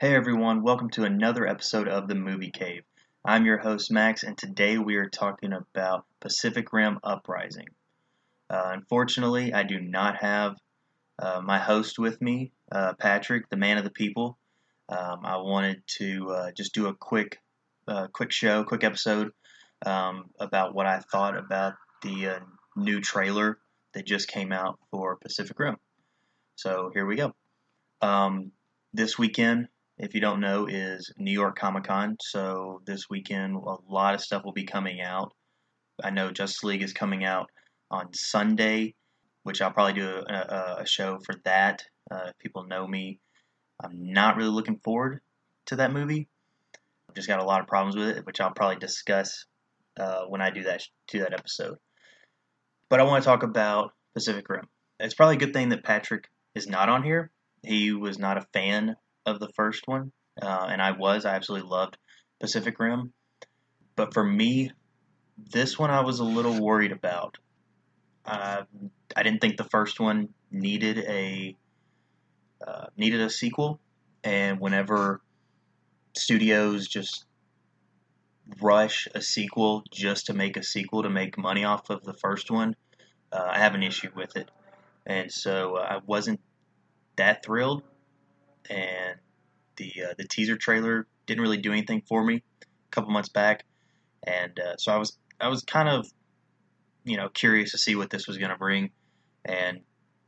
Hey everyone, welcome to another episode of the Movie Cave. I'm your host Max, and today we are talking about Pacific Rim Uprising. Uh, unfortunately, I do not have uh, my host with me, uh, Patrick, the man of the people. Um, I wanted to uh, just do a quick, uh, quick show, quick episode um, about what I thought about the uh, new trailer that just came out for Pacific Rim. So here we go. Um, this weekend, if you don't know, is New York Comic Con. So this weekend, a lot of stuff will be coming out. I know Justice League is coming out on Sunday, which I'll probably do a, a show for that. Uh, if people know me, I'm not really looking forward to that movie. I've just got a lot of problems with it, which I'll probably discuss uh, when I do that do that episode. But I want to talk about Pacific Rim. It's probably a good thing that Patrick is not on here. He was not a fan of the first one, uh, and I was. I absolutely loved Pacific Rim. But for me, this one I was a little worried about. Uh, I didn't think the first one needed a uh, needed a sequel, and whenever studios just rush a sequel just to make a sequel to make money off of the first one, uh, I have an issue with it, and so uh, I wasn't that thrilled. And the uh, the teaser trailer didn't really do anything for me a couple months back, and uh, so I was I was kind of you know curious to see what this was going to bring, and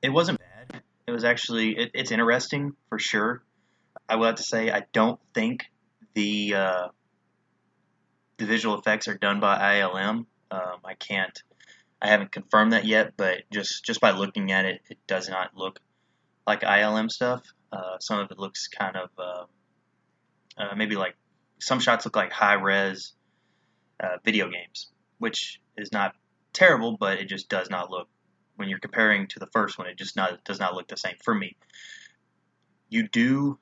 it wasn't bad. It was actually it, it's interesting for sure. I will have to say I don't think the uh, the visual effects are done by ILM. Um, I can't I haven't confirmed that yet, but just just by looking at it, it does not look like ILM stuff. Uh, some of it looks kind of uh, uh, maybe like some shots look like high res uh, video games, which is not terrible, but it just does not look when you're comparing to the first one. It just not does not look the same for me. You do.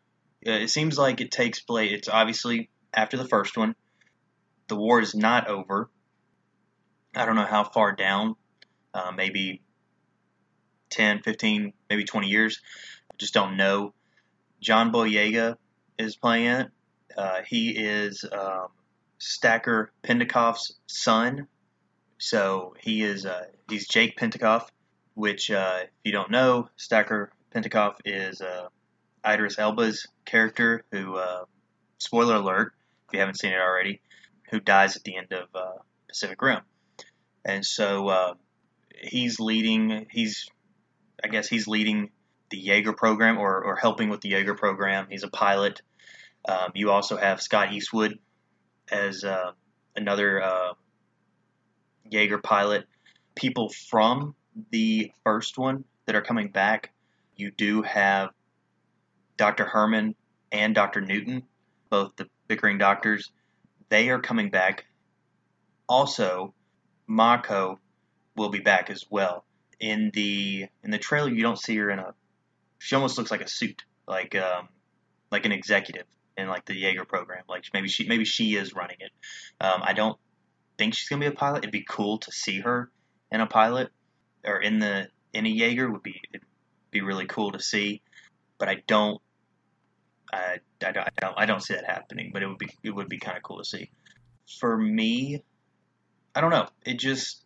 Uh, it seems like it takes place. It's obviously after the first one. The war is not over. I don't know how far down. Uh, maybe 10, 15, maybe 20 years. I just don't know. John Boyega is playing it. Uh, he is um, Stacker Pentecost's son. So he is uh, he's Jake Pentecost, which uh, if you don't know, Stacker Pentecost is uh, Idris Elba's character. Who, uh, spoiler alert, if you haven't seen it already, who dies at the end of uh, Pacific Rim, and so he's leading. He's I guess he's leading the Jaeger program or, or helping with the Jaeger program. He's a pilot. Um, you also have Scott Eastwood as uh, another uh, Jaeger pilot. People from the first one that are coming back. You do have Dr. Hermann and Dr. Newton, both the bickering doctors. They are coming back. Also, Mako will be back as well. In the in the trailer, you don't see her in a she almost looks like a suit, like um, like an executive in like the Jaeger program. Like maybe she maybe she is running it. Um, I don't think she's gonna be a pilot. It'd be cool to see her in a pilot or in the in a Jaeger would be it'd be really cool to see. But I don't I, I, don't, I don't I don't see that happening. But it would be it would be kind of cool to see. For me, I don't know. It just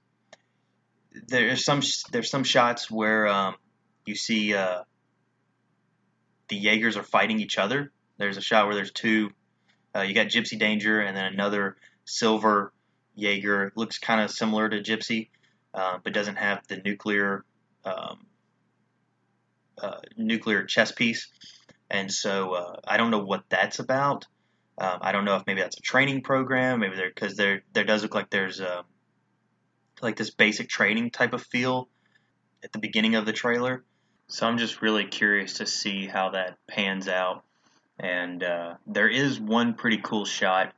there's some there's some shots where um, you see uh, the Jaegers are fighting each other. There's a shot where there's two. Uh, you got Gypsy Danger and then another silver Jaeger. Looks kind of similar to Gypsy, uh, but doesn't have the nuclear um, uh, nuclear chess piece. And so uh, I don't know what that's about. Um, I don't know if maybe that's a training program. Maybe there because there there does look like there's um, like this basic training type of feel at the beginning of the trailer. So I'm just really curious to see how that pans out. And uh, there is one pretty cool shot,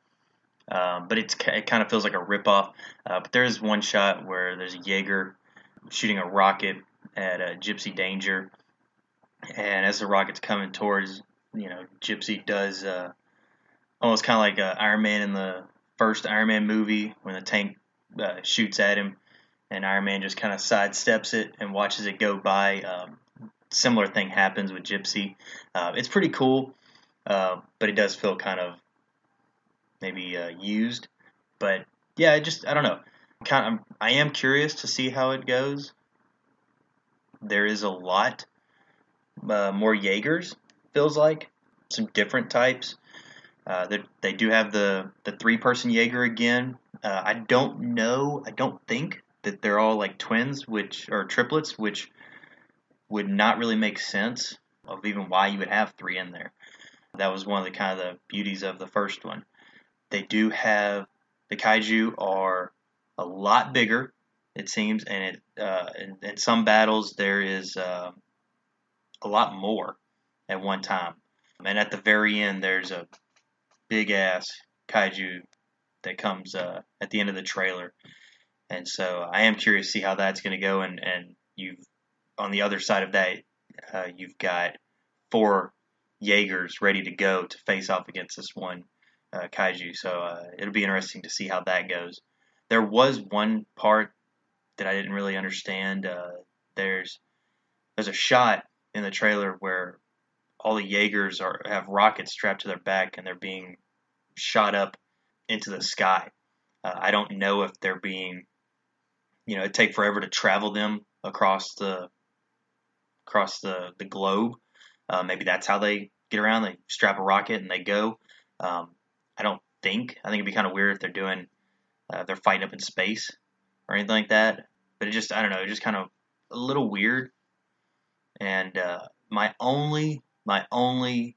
um, but it's it kind of feels like a ripoff. Uh, but there is one shot where there's a Jaeger shooting a rocket at a Gypsy Danger, and as the rocket's coming towards, you know, Gypsy does uh, almost kind of like uh, Iron Man in the first Iron Man movie when the tank uh, shoots at him, and Iron Man just kind of sidesteps it and watches it go by. Um, similar thing happens with Gypsy. Uh, it's pretty cool. uh, but it does feel kind of maybe uh, used. But yeah, I just I don't know. Kind of, I am curious to see how it goes. There is a lot uh, more Jaegers. Feels like some different types. Uh, they, they do have the the three person Jaeger again. Uh, I don't know. I don't think that they're all like twins, which or triplets, which would not really make sense of even why you would have three in there. That was one of the kind of the beauties of the first one. They do have the kaiju are a lot bigger, it seems, and it uh, in, in, some battles there is uh, a lot more at one time. And at the very end, there's a big ass kaiju that comes uh, at the end of the trailer. And so I am curious to see how that's going to go. And, and you've on the other side of that, uh, you've got four Jaegers ready to go to face off against this one uh, kaiju. So uh, it'll be interesting to see how that goes. There was one part that I didn't really understand. Uh, there's there's a shot in the trailer where all the Jaegers are have rockets strapped to their back and they're being shot up into the sky. Uh, I don't know if they're being, you know, it take forever to travel them across the across the the globe. Uh, maybe that's how they get around. They strap a rocket and they go. Um, I don't think. I think it'd be kind of weird if they're doing uh, they're fighting up in space or anything like that. But it just I don't know. Just kind of a little weird. And uh, my only my only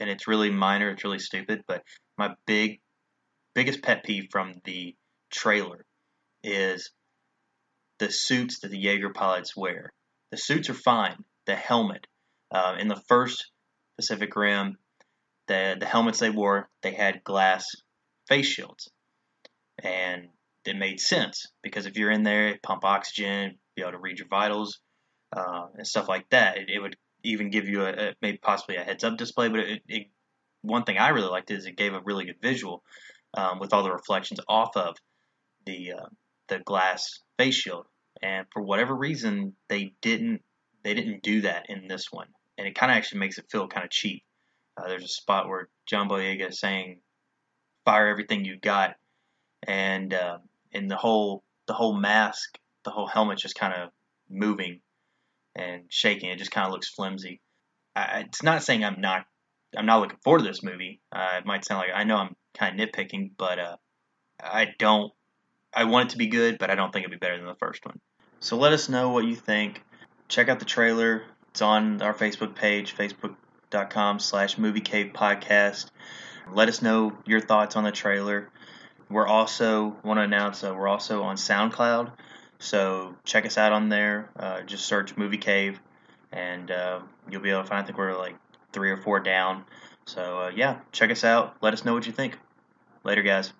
and it's really minor. It's really stupid. But my big biggest pet peeve from the trailer is the suits that the Jaeger pilots wear. The suits are fine. The helmet. Uh, in the first Pacific Rim, the the helmets they wore, they had glass face shields, and it made sense because if you're in there, pump oxygen, be able to read your vitals, uh, and stuff like that. It, it, would even give you a, a, maybe possibly a heads up display. But it, it, one thing I really liked is it gave a really good visual um, with all the reflections off of the uh, the glass face shield. And for whatever reason, they didn't they didn't do that in this one, and it kind of actually makes it feel kind of cheap. Uh, there's a spot where John Boyega is saying, "Fire everything you've got," and uh, and the whole the whole mask, the whole helmet just kind of moving and shaking. It just kind of looks flimsy. I, it's not saying I'm not I'm not looking forward to this movie. Uh, it might sound like I know I'm kind of nitpicking, but uh, I don't. I want it to be good, but I don't think it'll be better than the first one. So let us know what you think. Check out the trailer. It's on our Facebook page, facebook.com slash movie cave podcast. Let us know your thoughts on the trailer. We're also want to announce uh, we're also on SoundCloud, so check us out on there. Uh, just search Movie Cave, and uh, you'll be able to find. I think we're like three or four down. So uh, yeah, check us out. Let us know what you think. Later, guys.